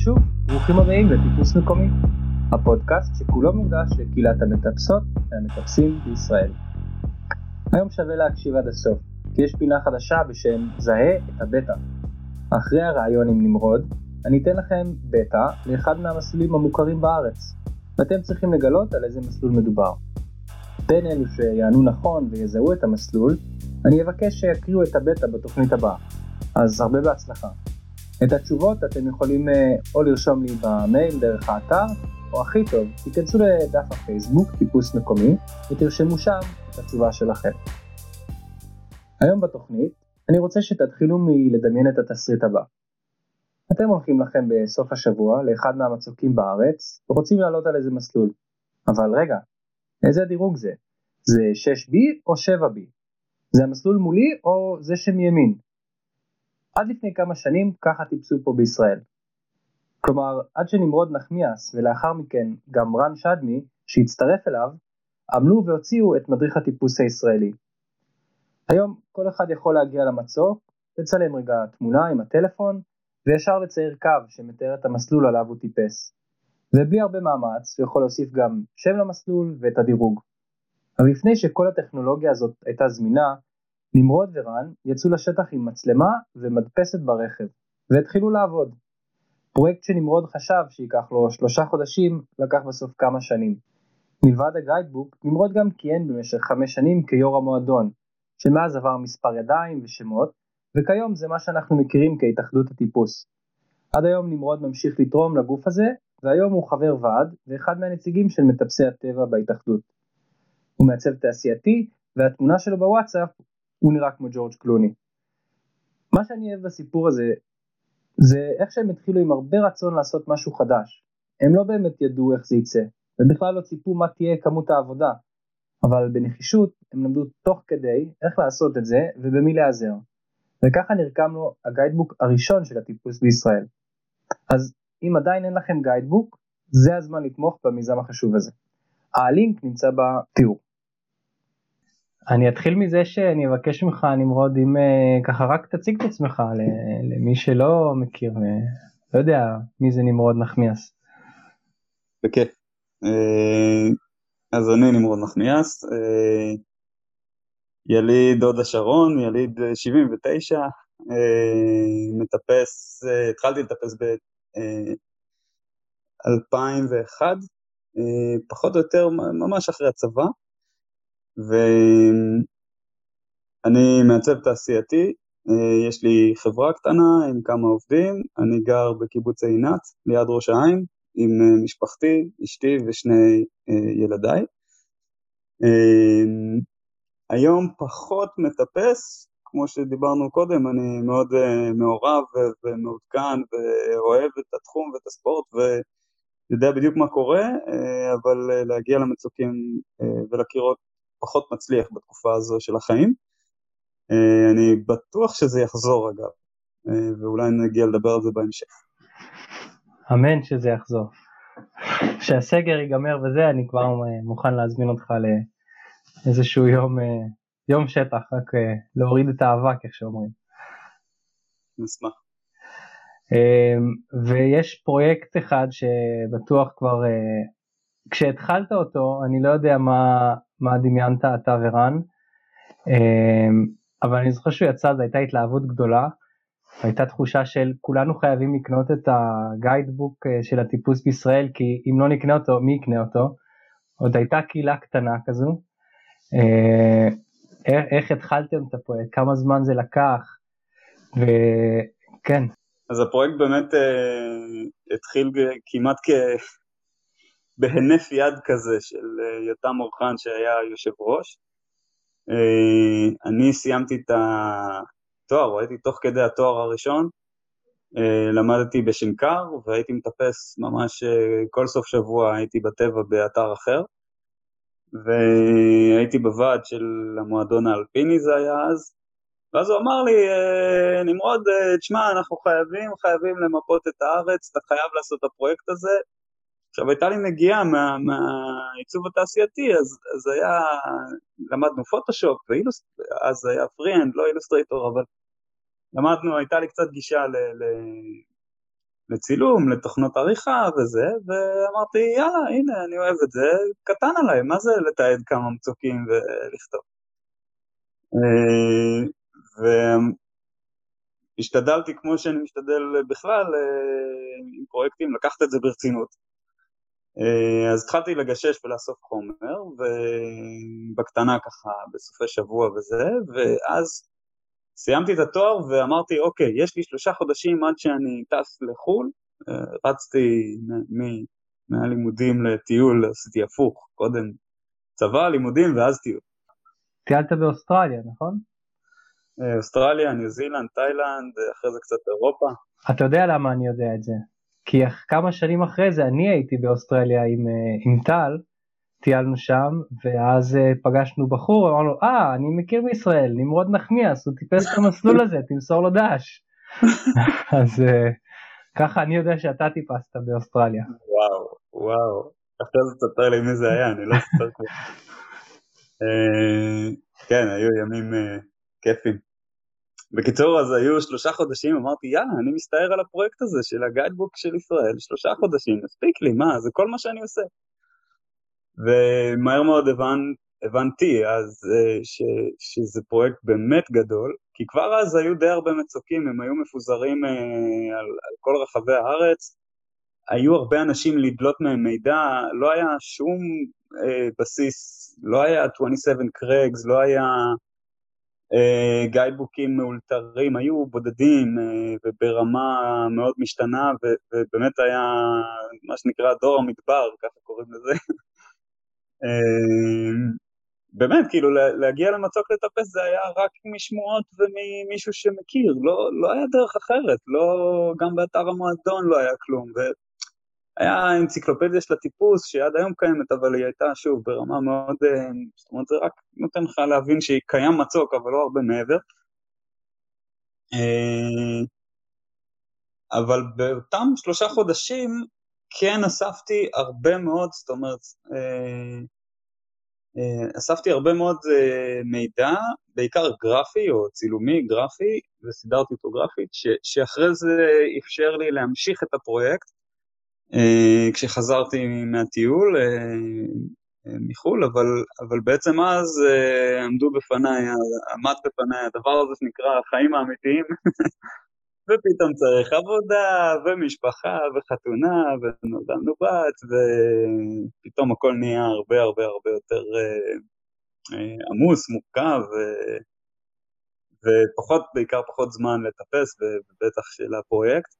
ושוב, ברוכים הבאים לטיפוס מקומי, הפודקאסט שכולו מוקדש לקהילת המטפסות והמטפסים בישראל. היום שווה להקשיב עד הסוף, כי יש פינה חדשה בשם זהה את הבטא. אחרי הרעיון עם נמרוד, אני אתן לכם בטא לאחד מהמסלולים המוכרים בארץ, ואתם צריכים לגלות על איזה מסלול מדובר. בין אלו שיענו נכון ויזהו את המסלול, אני אבקש שיקריאו את הבטא בתוכנית הבאה. אז הרבה בהצלחה. את התשובות אתם יכולים אה, או לרשום לי במייל דרך האתר, או הכי טוב, תיכנסו לדף הפייסבוק, טיפוס מקומי, ותרשמו שם את התשובה שלכם. היום בתוכנית, אני רוצה שתתחילו מלדמיין את התסריט הבא. אתם הולכים לכם בסוף השבוע לאחד מהמצוקים בארץ, ורוצים לעלות על איזה מסלול. אבל רגע, איזה דירוג זה? זה 6B או 7B? זה המסלול מולי או זה שמימין? עד לפני כמה שנים ככה טיפסו פה בישראל. כלומר, עד שנמרוד נחמיאס ולאחר מכן גם רן שדמי, שהצטרף אליו, עמלו והוציאו את מדריך הטיפוס הישראלי. היום כל אחד יכול להגיע למצוק, לצלם רגע תמונה עם הטלפון, וישר לצייר קו שמתאר את המסלול עליו הוא טיפס. ובלי הרבה מאמץ, הוא יכול להוסיף גם שם למסלול ואת הדירוג. אבל לפני שכל הטכנולוגיה הזאת הייתה זמינה, נמרוד ורן יצאו לשטח עם מצלמה ומדפסת ברכב, והתחילו לעבוד. פרויקט שנמרוד חשב שייקח לו שלושה חודשים, לקח בסוף כמה שנים. מלבד הגיידבוק, נמרוד גם כיהן במשך חמש שנים כיו"ר המועדון, שמאז עבר מספר ידיים ושמות, וכיום זה מה שאנחנו מכירים כהתאחדות הטיפוס. עד היום נמרוד ממשיך לתרום לגוף הזה, והיום הוא חבר ועד ואחד מהנציגים של מטפסי הטבע בהתאחדות. הוא מעצב תעשייתי, והתמונה שלו בוואטסאפ הוא נראה כמו ג'ורג' קלוני. מה שאני אוהב בסיפור הזה, זה איך שהם התחילו עם הרבה רצון לעשות משהו חדש. הם לא באמת ידעו איך זה יצא, ובכלל לא ציפו מה תהיה כמות העבודה, אבל בנחישות הם למדו תוך כדי איך לעשות את זה ובמי להיעזר. וככה נרקם לו הגיידבוק הראשון של הטיפוס בישראל. אז אם עדיין אין לכם גיידבוק, זה הזמן לתמוך במיזם החשוב הזה. הלינק נמצא בתיאור. אני אתחיל מזה שאני אבקש ממך נמרוד אם uh, ככה רק תציג את עצמך למי שלא מכיר, לא יודע מי זה נמרוד נחמיאס. Uh, אז אני נמרוד נחמיאס, יליד הוד השרון, יליד 79, uh, מטפס, התחלתי לטפס ב-2001, uh, פחות או יותר ממש אחרי הצבא. ואני מעצב תעשייתי, אה, יש לי חברה קטנה עם כמה עובדים, אני גר בקיבוץ עינת ליד ראש העין עם אה, משפחתי, אשתי ושני אה, ילדיי. היום פחות מטפס, כמו שדיברנו קודם, אני מאוד מעורב ומעודכן ואוהב את התחום ואת הספורט ויודע בדיוק מה קורה, אבל להגיע למצוקים ולקירות פחות מצליח בתקופה הזו של החיים. אה, אני בטוח שזה יחזור אגב, אה, ואולי נגיע לדבר על זה בהמשך. אמן שזה יחזור. כשהסגר ייגמר וזה, אני כבר אה, מוכן להזמין אותך לאיזשהו יום, יום שטח, רק להוריד את האבק, איך שאומרים. נשמח. ויש פרויקט אחד שבטוח כבר, כשהתחלת אותו, אני לא יודע מה, מה דמיינת אתה ורן. אמ, אבל אני זוכר שהוא יצא, זו הייתה התלהבות גדולה, הייתה תחושה של כולנו חייבים לקנות את הגיידבוק אה, של הטיפוס בישראל, כי אם לא נקנה אותו, מי יקנה אותו? עוד הייתה קהילה קטנה כזו. אה, איך, התחלתם את הפרויקט? כמה זמן זה לקח? וכן. אז הפרויקט באמת אה, התחיל כמעט כ... בהינף יד כזה של אה, יותם אורחן שהיה יושב ראש. אה, אני סיימתי את התואר, הייתי תוך כדי התואר הראשון, אה, למדתי בשנקר והייתי מטפס ממש כל סוף שבוע הייתי בטבע באתר אחר. והייתי בוועד של המועדון האלפיני זה היה אז. ואז הוא אמר לי, נמרוד, תשמע, אנחנו חייבים, חייבים למפות את הארץ, אתה חייב לעשות את הפרויקט הזה, עכשיו הייתה לי נגיעה מה, מהעיצוב התעשייתי, אז, אז היה, למדנו פוטושופ, ו Illus, אז היה FreeHand, לא Illustrator, אבל למדנו, הייתה לי קצת גישה ל, ל, לצילום, לתוכנות עריכה וזה, ואמרתי, יאללה, הנה, אני אוהב את זה, קטן עליי, מה זה לתעד כמה מצוקים ולכתוב? אה, והשתדלתי, כמו שאני משתדל בכלל, אה, עם פרויקטים, לקחת את זה ברצינות. אה, אז התחלתי לגשש ולאסוף חומר, ובקטנה ככה, בסופי שבוע וזה, ואז סיימתי את התואר ואמרתי, אוקיי, יש לי שלושה חודשים עד שאני טס לחו"ל, אה, רצתי מהלימודים לטיול, עשיתי הפוך, קודם צבא, לימודים ואז טיול. טיילת באוסטרליה, נכון? אה, אוסטרליה, ניו זילנד, תאילנד, אחרי זה קצת אירופה. אתה יודע למה אני יודע את זה. כי כמה שנים אחרי זה אני הייתי באוסטרליה עם, אה, עם טל, טיילנו שם, ואז uh, פגשנו בחור, אמרנו, אה, אני מכיר בישראל, נמרוד נחמיאס, הוא טיפס את המסלול הזה, תמסור לו דש. אז uh, ככה אני יודע שאתה טיפסת באוסטרליה. וואו, וואו, אחרי זה תספר לי מי זה היה, אני לא אספר כבר. כן, היו ימים כיפים. בקיצור, אז היו שלושה חודשים, אמרתי, יאללה, אני מסתער על הפרויקט הזה של הגיידבוק של ישראל, שלושה חודשים, מספיק לי, מה, זה כל מה שאני עושה. ומהר מאוד הבנ, הבנתי אז אה, ש, שזה פרויקט באמת גדול, כי כבר אז היו די הרבה מצוקים, הם היו מפוזרים אה, על, על כל רחבי הארץ, היו הרבה אנשים לדלות מהם מידע, לא היה שום אה, בסיס, לא היה 27 קרגס, לא היה גיידבוקים מאולתרים, היו בודדים אה, וברמה מאוד משתנה, ו, ובאמת היה מה שנקרא דור המדבר, ככה קוראים לזה. אמ, באמת, כאילו להגיע למצוק לטפס זה היה רק משמועות וממישהו שמכיר, לא, לא היה דרך אחרת, לא, גם באתר המועדון לא היה כלום, והיה אנציקלופדיה של הטיפוס שעד היום קיימת, אבל היא הייתה שוב ברמה מאוד, אה, זאת אומרת זה רק נותן לך להבין שקיים מצוק, אבל לא הרבה מעבר. אה, אבל באותם שלושה חודשים כן אספתי הרבה מאוד, זאת אומרת, אה, אספתי הרבה מאוד מידע, בעיקר גרפי או צילומי גרפי, וסידרתי אותו גרפית, ש, שאחרי זה אפשר לי להמשיך את הפרויקט כשחזרתי מהטיול מחו"ל, אבל, אבל בעצם אז עמדו בפניי, עמד בפניי הדבר הזה שנקרא החיים האמיתיים, ופתאום צריך עבודה, ומשפחה, וחתונה, ונולדנו בת, ופתאום הכל נהיה הרבה הרבה הרבה יותר אה, אה, עמוס, מורכב. ופחות, בעיקר פחות זמן לטפס, ובטח של הפרויקט.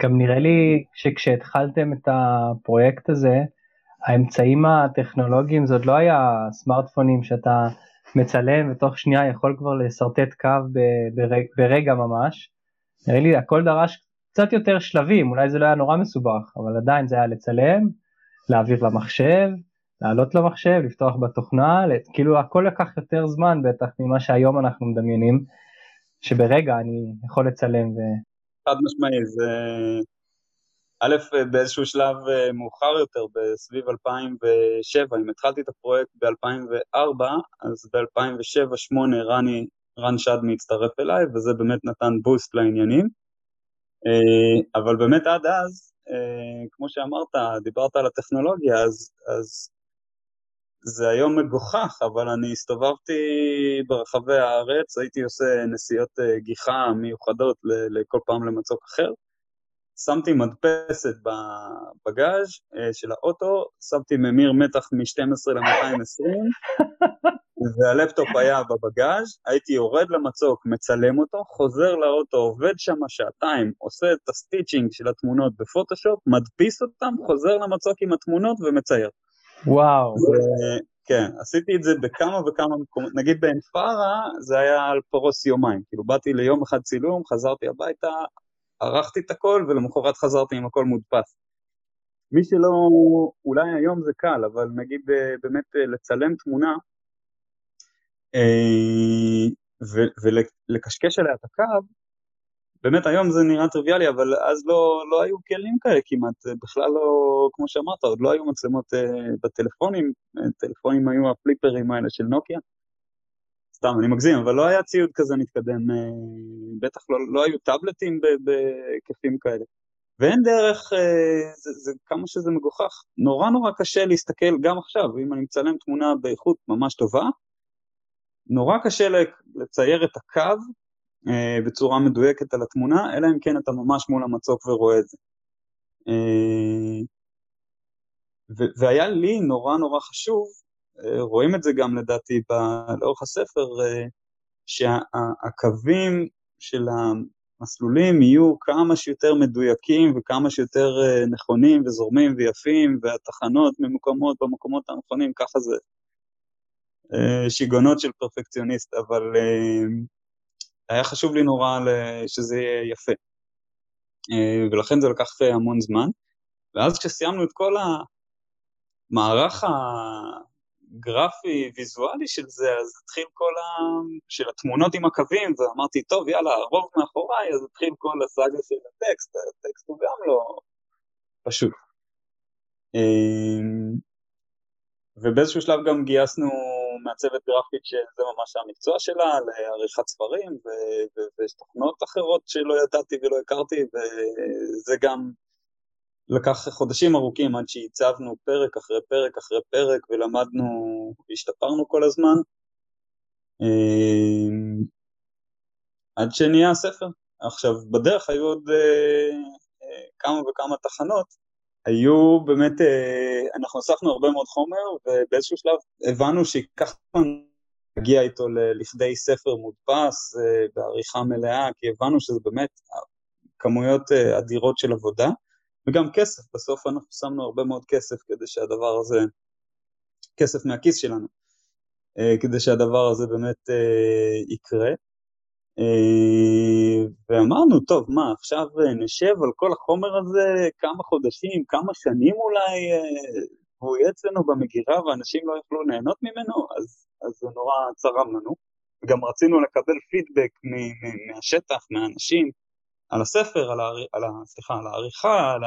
גם נראה לי שכשהתחלתם את הפרויקט הזה, האמצעים הטכנולוגיים זה עוד לא היה סמארטפונים שאתה מצלם ותוך שנייה יכול כבר לשרטט קו ברגע ממש, נראה לי הכל דרש קצת יותר שלבים, אולי זה לא היה נורא מסובך, אבל עדיין זה היה לצלם, להעביר למחשב, לעלות למחשב, לפתוח בתוכנה, כאילו הכל לקח יותר זמן בטח ממה שהיום אנחנו מדמיינים, שברגע אני יכול לצלם ו... חד משמעי, זה א', באיזשהו שלב אה, מאוחר יותר, בסביב 2007, אם התחלתי את הפרויקט ב-2004, אז ב-2007-2008 רני רן שדמי הצטרף אליי, וזה באמת נתן בוסט לעניינים. אה, אבל באמת עד אז, אה, כמו שאמרת, דיברת על הטכנולוגיה, אז, אז זה היום מגוחך, אבל אני הסתובבתי ברחבי הארץ, הייתי עושה נסיעות אה, גיחה מיוחדות לכל פעם למצוק אחר. שמתי מדפסת בבגאז' של האוטו, שמתי ממיר מתח מ-12 ל-220, והלפטופ היה בבגאז', הייתי יורד למצוק, מצלם אותו, חוזר לאוטו, עובד שם שעתיים, עושה את ה stitching של התמונות בפוטושופ, מדפיס אותם, חוזר למצוק עם התמונות ומצייר. וואו. כן, עשיתי את זה בכמה וכמה מקומות, נגיד בעין פארה זה היה על פרוס יומיים, כאילו באתי ליום אחד צילום, חזרתי הביתה, ערכתי את הכל ולמחרת חזרתי עם הכל מודפס. מי שלא, אולי היום זה קל, אבל נגיד אה, באמת אה, לצלם תמונה, אה, ולקשקש עליה את הקו, באמת היום זה נראה טריוויאלי, אבל אז לא, לא היו כלים כאלה כמעט, בכלל לא, כמו שאמרת, עוד לא היו מצלמות uh, בטלפונים, טלפונים היו הפליפרים האלה של נוקיה. סתם, אני מגזים, אבל לא היה ציוד כזה מתקדם, uh, בטח לא, לא היו טאבלטים בהיקפים כאלה. ואין דרך, אה, זה, זה כמה שזה מגוחך, נורא נורא קשה להסתכל גם עכשיו, אם אני מצלם תמונה באיכות ממש טובה, נורא קשה לצייר את הקו אה, בצורה מדויקת על התמונה, אלא אם כן אתה ממש מול המצוק ורואה את זה. אה, והיה לי נורא נורא חשוב, אה, רואים את זה גם לדעתי לאורך הספר, אה, שהקווים של המסלולים יהיו כמה שיותר מדויקים וכמה שיותר אה, נכונים וזורמים ויפים, והתחנות ממוקמות במקומות הנכונים, ככה זה שיגעונות של פרפקציוניסט, אבל היה חשוב לי נורא שזה יהיה יפה. ולכן זה לקח המון זמן. ואז כשסיימנו את כל המערך הגרפי-ויזואלי של זה, אז התחיל כל ה... של התמונות עם הקווים, ואמרתי, טוב, יאללה, הרוב מאחוריי, אז התחיל כל הסאגה של הטקסט, הטקסט הוא גם לא פשוט. ובאיזשהו שלב גם גייסנו מעצבת גרפית שזה ממש המקצוע שלה, לעריכת ספרים, ויש תוכנות אחרות שלא ידעתי ולא הכרתי, וזה גם לקח חודשים ארוכים עד שהצבנו פרק אחרי פרק אחרי פרק ולמדנו והשתפרנו כל הזמן אמ, עד שנהיה הספר. עכשיו, בדרך היו עוד אה, אה, כמה וכמה תחנות, היו באמת, אה, אנחנו אספנו הרבה מאוד חומר ובאיזשהו שלב הבנו שייקח להגיע איתו לכדי ספר מודפס בעריכה מלאה, כי הבנו שזה באמת כמויות אדירות של עבודה. וגם כסף, בסוף אנחנו שמנו הרבה מאוד כסף כדי שהדבר הזה, כסף מהכיס שלנו, אה, כדי שהדבר הזה באמת אה, יקרה. אה, ואמרנו, טוב, מה, עכשיו נשב על כל החומר הזה כמה חודשים, כמה שנים אולי, והוא יהיה אצלנו במגירה ואנשים לא יוכלו ליהנות ממנו, אז, אז זה נורא צרם לנו. גם רצינו לקבל פידבק מהשטח, מהאנשים, על הספר, על, הער... על, ה... סליחה, על העריכה, על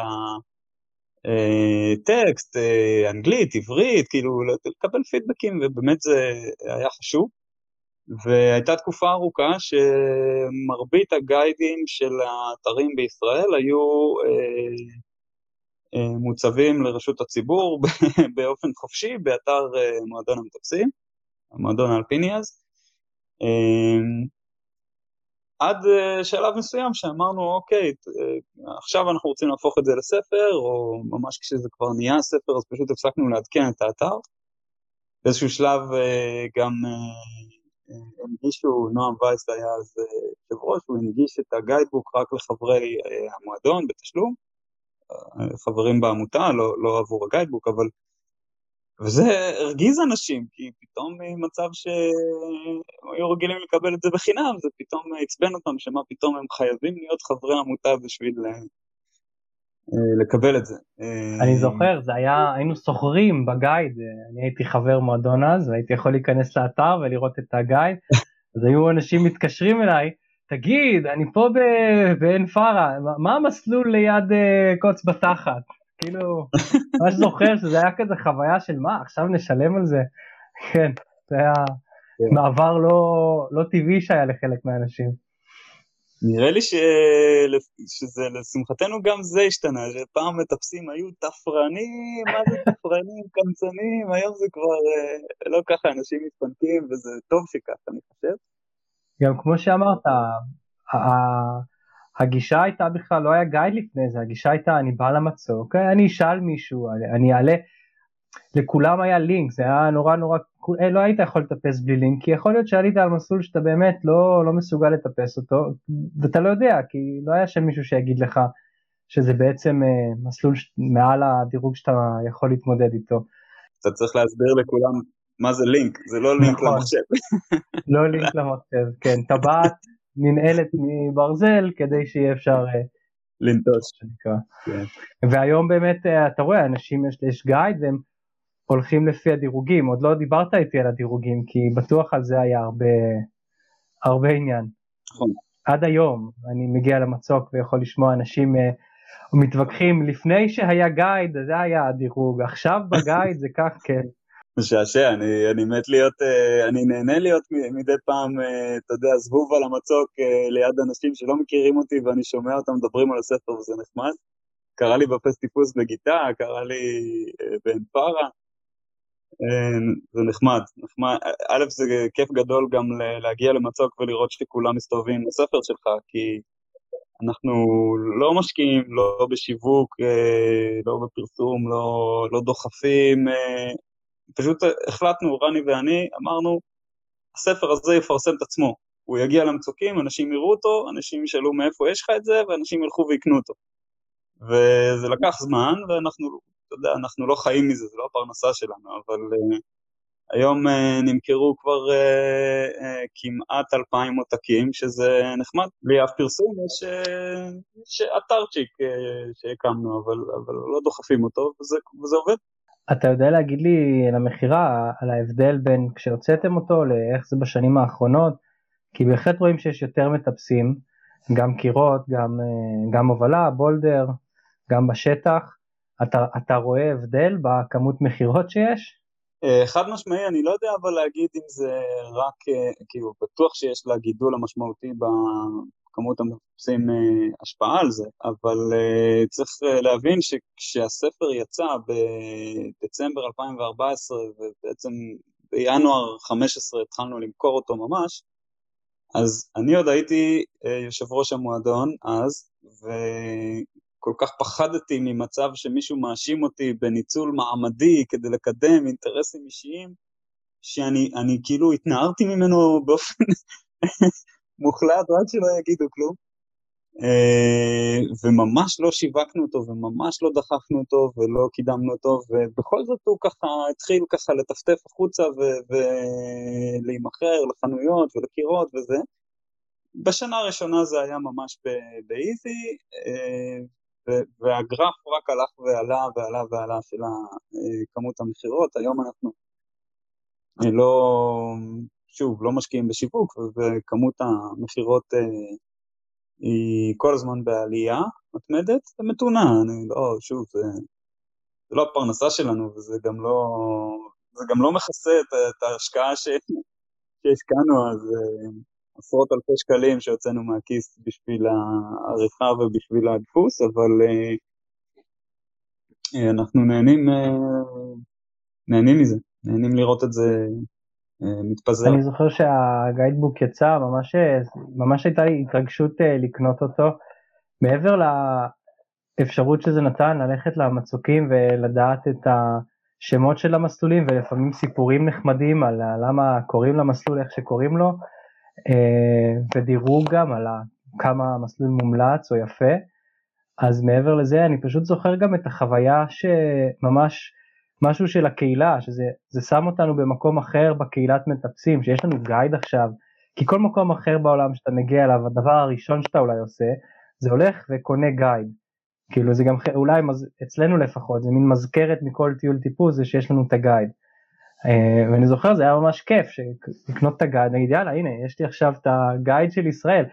הטקסט, אה, אה, אנגלית, עברית, כאילו לקבל פידבקים, ובאמת זה היה חשוב. והייתה תקופה ארוכה שמרבית הגיידים של האתרים בישראל היו אה, אה, מוצבים לרשות הציבור באופן חופשי באתר אה, מועדון המטפסים, המועדון האלפיני אז. אה, עד אה, שלב מסוים שאמרנו, אוקיי, אה, עכשיו אנחנו רוצים להפוך את זה לספר, או ממש כשזה כבר נהיה ספר, אז פשוט הפסקנו לעדכן את האתר. באיזשהו שלב אה, גם הנגישו, נועם וייס היה אז יושב ראש, הוא הנגיש את הגיידבוק רק לחברי המועדון בתשלום, חברים בעמותה, לא, לא עבור הגיידבוק, אבל וזה הרגיז אנשים, כי פתאום מצב שהם היו רגילים לקבל את זה בחינם, זה פתאום עצבן אותם, שמה פתאום הם חייבים להיות חברי עמותה בשביל אה, לקבל את זה. אני אה, זוכר, זה היה, היינו סוחרים בגייד, אני הייתי חבר מועדון אז, והייתי יכול להיכנס לאתר ולראות את הגייד, אז היו אנשים מתקשרים אליי, תגיד, אני פה בעין פארה, מה המסלול ליד אה, קוץ בתחת? כאילו, ממש זוכר שזה היה כזה חוויה של מה, עכשיו נשלם על זה? כן, זה היה כן. מעבר לא, לא טבעי שהיה לחלק מהאנשים. נראה לי ש... שזה לשמחתנו גם זה השתנה, שפעם מטפסים היו תפרנים, מה זה תפרנים, קמצנים, היום זה כבר אה, לא ככה, אנשים מתפנקים וזה טוב שככה, אני חושב. גם כמו שאמרת, הגישה הייתה בכלל, לא היה גייד לפני זה, הגישה הייתה אני בא למצוק, אני אשאל מישהו, אני אעלה, לכולם היה לינק, זה היה נורא נורא, אה, לא היית יכול לטפס בלי לינק, כי יכול להיות שעלית על מסלול שאתה באמת לא, לא מסוגל לטפס אותו, ואתה לא יודע, כי לא היה שם מישהו שיגיד לך שזה בעצם אה, מסלול מעל הדירוג שאתה יכול להתמודד איתו. אתה צריך להסביר לכולם מה זה לינק, זה לא לינק נכון. למחשב. לא לינק למחשב, כן, טבעת ננעלת מברזל כדי שיהיה אפשר אה, לנטוש. כן. והיום באמת אה, אתה רואה אנשים יש, יש גייד והם הולכים לפי הדירוגים עוד לא דיברת איתי על הדירוגים כי בטוח על זה היה הרבה הרבה עניין. נכון. עד היום אני מגיע למצוק ויכול לשמוע אנשים uh, מתווכחים לפני שהיה גייד זה היה הדירוג עכשיו בגייד זה כך כן. משעשע, אני, אני מת להיות, אה, אני נהנה להיות מדי פעם, אה, אתה יודע, זבוב על המצוק אה, ליד אנשים שלא מכירים אותי ואני שומע אותם מדברים על הספר וזה נחמד. קרה לי בפסטיפוס בגיטה, קרה לי אה, בעין פארה. אה, זה נחמד, נחמד. א', זה כיף גדול גם להגיע למצוק ולראות שכולם מסתובבים עם הספר שלך, כי אנחנו לא משקיעים, לא בשיווק, אה, לא בפרסום, לא, לא דוחפים, פשוט החלטנו, רני ואני, אמרנו, הספר הזה יפרסם את עצמו. הוא יגיע למצוקים, אנשים יראו אותו, אנשים ישאלו מאיפה יש לך את זה, ואנשים ילכו ויקנו אותו. וזה לקח זמן, ואנחנו, יודע, אנחנו לא חיים מזה, זה לא הפרנסה שלנו, אבל uh, היום uh, נמכרו כבר uh, uh, כמעט אלפיים עותקים, שזה נחמד. בלי אף פרסום, יש, יש אתרצ'יק uh, שהקמנו, אבל, אבל לא דוחפים אותו, וזה, וזה עובד. אתה יודע להגיד לי על המכירה, על ההבדל בין כשהוצאתם אותו לאיך זה בשנים האחרונות? כי בהחלט רואים שיש יותר מטפסים, גם קירות, גם, גם הובלה, בולדר, גם בשטח. אתה, אתה רואה הבדל בכמות מכירות שיש? אה, חד משמעי, אני לא יודע אבל להגיד אם זה רק, אה, כאילו, בטוח שיש לה גידול המשמעותי בכמות המטפסים אה, השפעה על זה, אבל צריך להבין שכשהספר יצא בדצמבר 2014 ובעצם בינואר 15 התחלנו למכור אותו ממש, אז אני עוד הייתי יושב ראש המועדון אז, כל כך פחדתי ממצב שמישהו מאשים אותי בניצול מעמדי כדי לקדם אינטרסים אישיים, שאני כאילו התנערתי ממנו באופן מוחלט, רק שלא יגידו כלום. אה, וממש לא שיווקנו אותו, וממש לא דחפנו אותו, ולא קידמנו אותו, ובכל זאת הוא ככה התחיל ככה לטפטף החוצה ולהימכר לחנויות ולקירות וזה. בשנה הראשונה זה היה ממש באיזי, והגרף רק הלך ועלה ועלה ועלה של כמות המכירות, היום אנחנו אה, לא, שוב, לא משקיעים בשיווק, וכמות המכירות אה, היא כל הזמן בעלייה מתמדת. ומתונה, אני לא, שוב, זה, זה לא הפרנסה שלנו, וזה גם לא, זה גם לא מכסה את, את ההשקעה שהשקענו, אז אה, עשרות אלפי שקלים שהוצאנו מהכיס בשביל העריכה ובשביל הדפוס, אבל uh, אנחנו נהנים, uh, נהנים מזה, נהנים לראות את זה מתפזר. אני זוכר שהגיידבוק יצא, ממש, ממש הייתה לי התרגשות לקנות אותו. מעבר לאפשרות שזה נתן ללכת למצוקים ולדעת את השמות של המסלולים ולפעמים סיפורים נחמדים על למה קוראים למסלול איך שקוראים לו, אה, ודירוג גם על כמה המסלול מומלץ או יפה. אז מעבר לזה אני פשוט זוכר גם את החוויה שממש משהו של הקהילה, שזה שם אותנו במקום אחר בקהילת מטפסים, שיש לנו גייד עכשיו, כי כל מקום אחר בעולם שאתה מגיע אליו, הדבר הראשון שאתה אולי עושה, זה הולך וקונה גייד. כאילו זה גם אולי אצלנו לפחות, זה מין מזכרת מכל טיול טיפוס זה שיש לנו את הגייד. אה, ואני זוכר זה היה ממש כיף לקנות את הגייד, נגיד יאללה הנה יש לי עכשיו את הגייד של ישראל.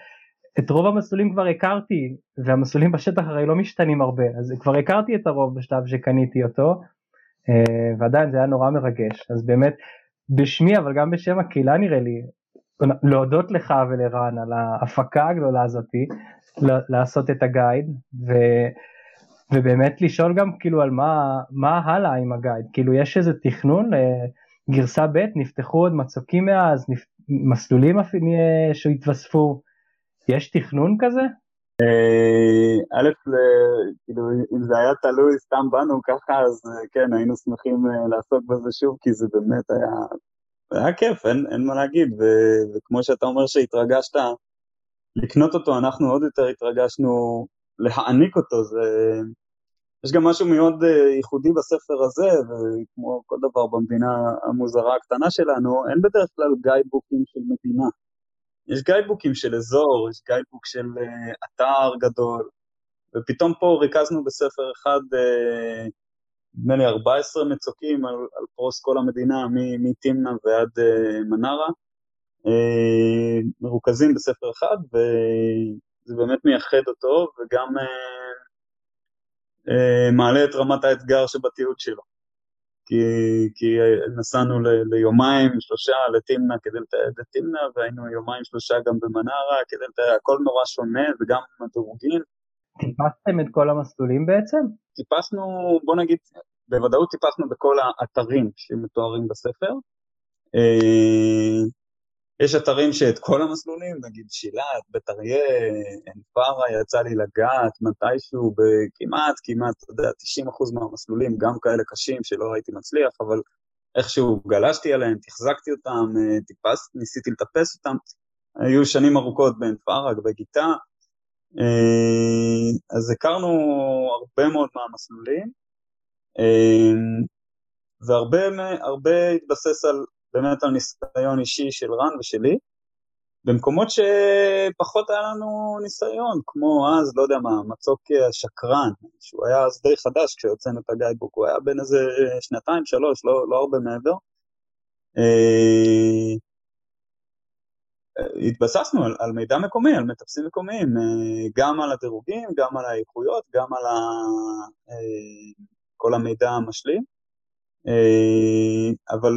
את רוב המסלולים כבר הכרתי והמסלולים בשטח הרי לא משתנים הרבה אז כבר הכרתי את הרוב בשלב שקניתי אותו אה, ועדיין זה היה נורא מרגש אז באמת בשמי אבל גם בשם הקהילה נראה לי להודות לך ולרן על ההפקה הגדולה הזאתי לעשות את הגייד ו... ובאמת לשאול גם כאילו על מה, מה הלאה עם הגייד, כאילו יש איזה תכנון לגרסה ב', נפתחו עוד מצוקים מאז, נפ... מסלולים שהתווספו, יש תכנון כזה? אה, א', כאילו אם זה היה תלוי סתם בנו ככה, אז אה, כן, היינו שמחים אה, לעסוק בזה שוב, כי זה באמת היה, היה כיף, אין, אין מה להגיד, ו, וכמו שאתה אומר שהתרגשת לקנות אותו, אנחנו עוד יותר התרגשנו להעניק אותו, זה, יש גם משהו מאוד אה, ייחודי בספר הזה, וכמו כל דבר במדינה המוזרה הקטנה שלנו, אין בדרך כלל גיידבוקים של מדינה. יש גיידבוקים של אזור, יש גיידבוק של אה, אתר גדול, ופתאום פה ריכזנו בספר אחד, אה, נדמה לי 14 מצוקים על, על פרוס כל המדינה, מתמנע ועד מנרה, מרוכזים בספר אחד, וזה באמת מייחד אותו, וגם מעלה את רמת האתגר שבתיעוד שלו. כי, כי נסענו ל, ליומיים, שלושה לתמנע כדי לתעד את תמנע, והיינו יומיים, שלושה גם במנרה כדי לתעד, הכל נורא שונה, וגם הדירוגים. טיפסתם את כל המסלולים בעצם? טיפסנו, בוא נגיד, בוודאות טיפסנו בכל האתרים שמתוארים בספר. יש אתרים שאת כל המסלולים, נגיד שילת, בית אריה, עין פארה, יצא לי לגעת מתישהו בכמעט, כמעט, אתה יודע, 90% מהמסלולים, גם כאלה קשים שלא הייתי מצליח, אבל איכשהו גלשתי עליהם, תחזקתי אותם, אה, טיפס, ניסיתי לטפס אותם. היו שנים ארוכות בעין פארה, בגיטה, אה, אז הכרנו הרבה מאוד מהמסלולים, אה, והרבה התבסס על, באמת על ניסיון אישי של רן ושלי, במקומות שפחות היה לנו ניסיון, כמו אז, לא יודע מה, מצוק השקרן, שהוא היה אז די חדש כשהוצאנו את הגיידבוק, הוא היה בין איזה שנתיים, שלוש, לא, לא הרבה מעבר. אה, התבססנו על, על מידע מקומי, על מטפסים מקומיים, אה, גם על הדירוגים, גם על האיכויות, גם על ה, אה, כל המידע המשלים, אבל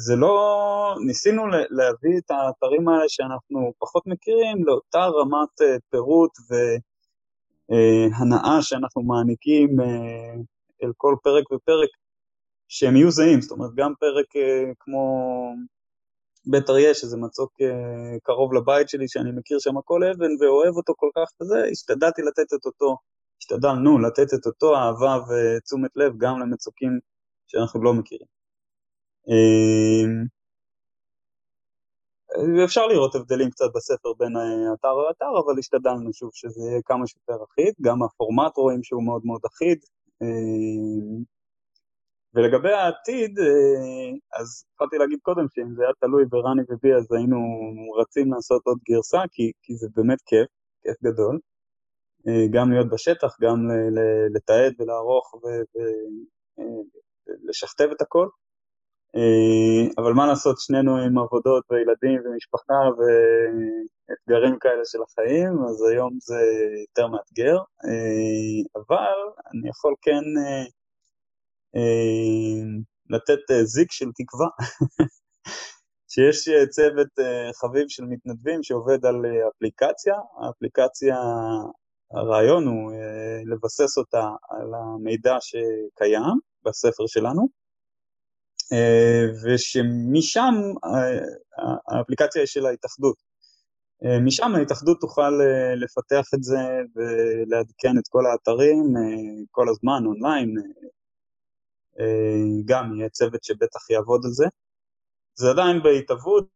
זה לא, ניסינו להביא את האתרים האלה שאנחנו פחות מכירים לאותה רמת אה, פירוט והנאה אה, שאנחנו מעניקים אה, אל כל פרק ופרק, שהם יהיו זהים, זאת אומרת גם פרק כמו בית אריה, שזה מצוק קרוב לבית שלי, שאני מכיר שם הכל אבן ואוהב אותו כל כך וזה, השתדלתי לתת את אותו, השתדלנו לתת את אותו אהבה ותשומת לב גם למצוקים שאנחנו לא מכירים. אמ, אפשר לראות הבדלים קצת בספר בין אתר לאתר, אבל השתדלנו שוב שזה יהיה כמה שיותר אחיד, גם הפורמט רואים שהוא מאוד מאוד אחיד. אמ, ולגבי העתיד, אה, אז התחלתי להגיד קודם שאם זה היה תלוי ברני ובי אז היינו רצים לעשות עוד גרסה, כי, כי זה באמת כיף, כיף גדול. אה, גם להיות בשטח, גם לתעד ולערוך ולשכתב אה, את הכל. אה, אבל מה לעשות, שנינו עם עבודות וילדים ומשפחה ואתגרים כאלה של החיים, אז היום זה יותר מאתגר, אה, אבל אני יכול כן אה, לתת זיק של תקווה, שיש צוות חביב של מתנדבים שעובד על אפליקציה, האפליקציה, הרעיון הוא לבסס אותה על המידע שקיים בספר שלנו, ושמשם אה, האפליקציה של ההתאחדות. אה, משם ההתאחדות תוכל לפתח את זה ולעדכן את כל האתרים כל הזמן אונליין, גם יהיה צוות שבטח יעבוד על זה. זה עדיין בהתהוות,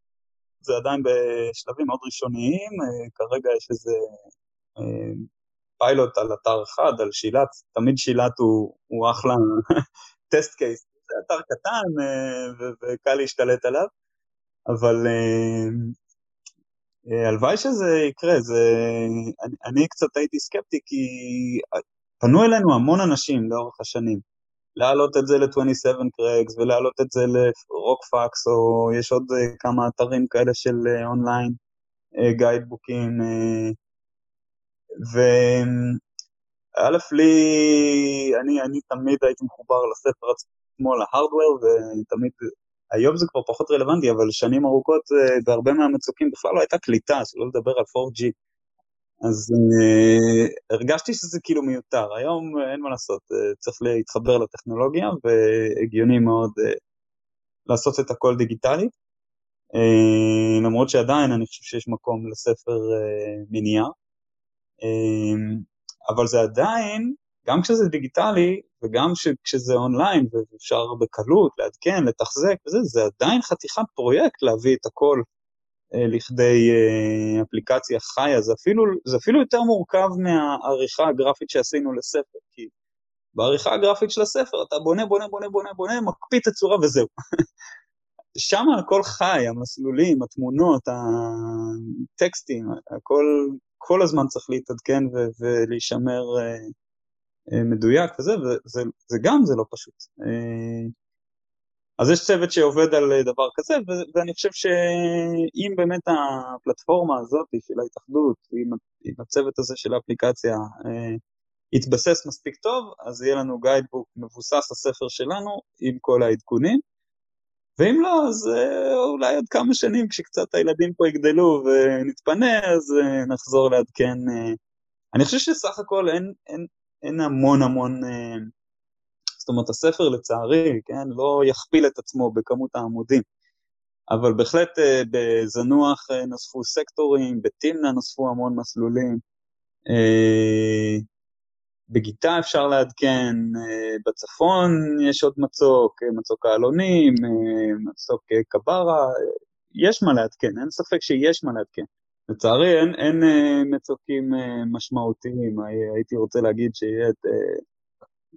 זה עדיין בשלבים מאוד ראשוניים, כרגע יש איזה פיילוט על אתר אחד, על שילת, תמיד שילת הוא, הוא אחלה טסט קייס זה אתר קטן אה, וקל להשתלט עליו, אבל אה, אה, הלוואי שזה יקרה, זה... אני, אני קצת הייתי סקפטי כי פנו אלינו המון אנשים לאורך השנים, להעלות את זה ל-27 קרקס ולהעלות את זה לרוקפקס, או יש עוד כמה אתרים כאלה של אונליין, גיידבוקים, ו... א', לי, אני, אני תמיד הייתי מחובר לספר עצמו, להארדוור, ותמיד, היום זה כבר פחות רלוונטי, אבל שנים ארוכות אה, בהרבה מהמצוקים בכלל לא הייתה קליטה, שלא לדבר על 4G. אז uh, הרגשתי שזה כאילו מיותר, היום uh, אין מה לעשות, צריך להתחבר לטכנולוגיה והגיוני מאוד לעשות את הכל דיגיטלי, למרות שעדיין אני חושב שיש מקום לספר. Uh, אבל זה עדיין, גם כשזה דיגיטלי וגם כשזה אונליין ואפשר בקלות לעדכן, לתחזק וזה, זה עדיין חתיכת פרויקט להביא את הכל אה, לכדי אה, אפליקציה חיה, זה אפילו, זה אפילו יותר מורכב מהעריכה הגרפית שעשינו לספר, כי בעריכה הגרפית של הספר אתה בונה, בונה, בונה, בונה, בונה, מקפיא את הצורה וזהו. שם הכל חי, המסלולים, התמונות, הטקסטים, הכל כל הזמן צריך להתעדכן ולהישמר uh, מדויק וזה, וזה גם, זה לא פשוט. Uh, אז יש צוות שעובד על דבר כזה, ו- ואני חושב שאם באמת הפלטפורמה הזאת של ההתאחדות, עם, עם הצוות הזה של האפליקציה, יתבסס מספיק טוב, אז יהיה לנו גיידבוק מבוסס הספר שלנו עם כל העדכונים. ואם לא, אז אה, אולי עוד כמה שנים, כשקצת הילדים פה יגדלו ונתפנה, אז אה, נחזור לעדכן אה, אני חושב שסך הכל אין, אין, אין המון המון, זאת אומרת הספר לצערי, כן, לא יכפיל את עצמו בכמות העמודים, אבל בהחלט בזנוח נוספו סקטורים, בתמנה נוספו המון מסלולים, בגיטה אפשר לעדכן, אה, בצפון יש עוד מצוק, אה, מצוק העלונים, אה, מצוק קברה, יש מה לעדכן, אין ספק שיש מה לעדכן. לצערי אין, אין מצוקים משמעותיים, הייתי רוצה להגיד שיהיה את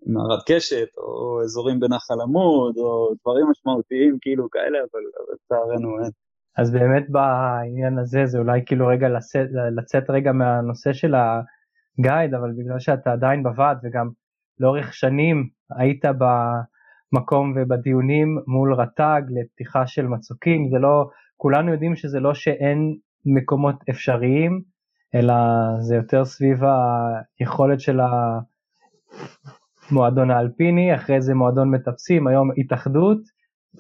מערת קשת, או אזורים בנחל עמוד, או דברים משמעותיים כאילו כאלה, אבל לצערנו אין. אז באמת בעניין הזה זה אולי כאילו רגע לצאת, לצאת רגע מהנושא של ה... גייד, אבל בגלל שאתה עדיין בוועד וגם לאורך שנים היית במקום ובדיונים מול רט"ג לפתיחה של מצוקים, זה לא, כולנו יודעים שזה לא שאין מקומות אפשריים, אלא זה יותר סביב היכולת של המועדון האלפיני, אחרי זה מועדון מטפסים, היום התאחדות,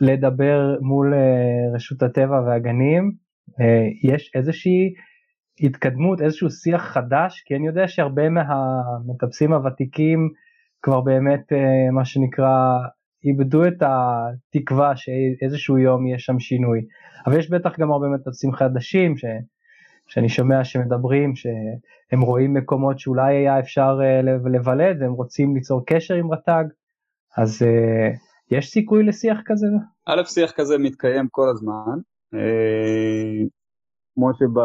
לדבר מול אה, רשות הטבע והגנים. אה, יש איזושהי התקדמות, איזשהו שיח חדש, כי אני יודע שהרבה מהמטפסים הוותיקים כבר באמת אה, מה שנקרא איבדו את התקווה שאיזשהו יום יהיה שם שינוי. אבל יש בטח גם הרבה מטפסים חדשים ש, שאני שומע שמדברים שהם רואים מקומות שאולי היה אפשר אה, לבלט והם רוצים ליצור קשר עם רט"ג, אז אה, יש סיכוי לשיח כזה? א', שיח כזה מתקיים כל הזמן. כמו שב...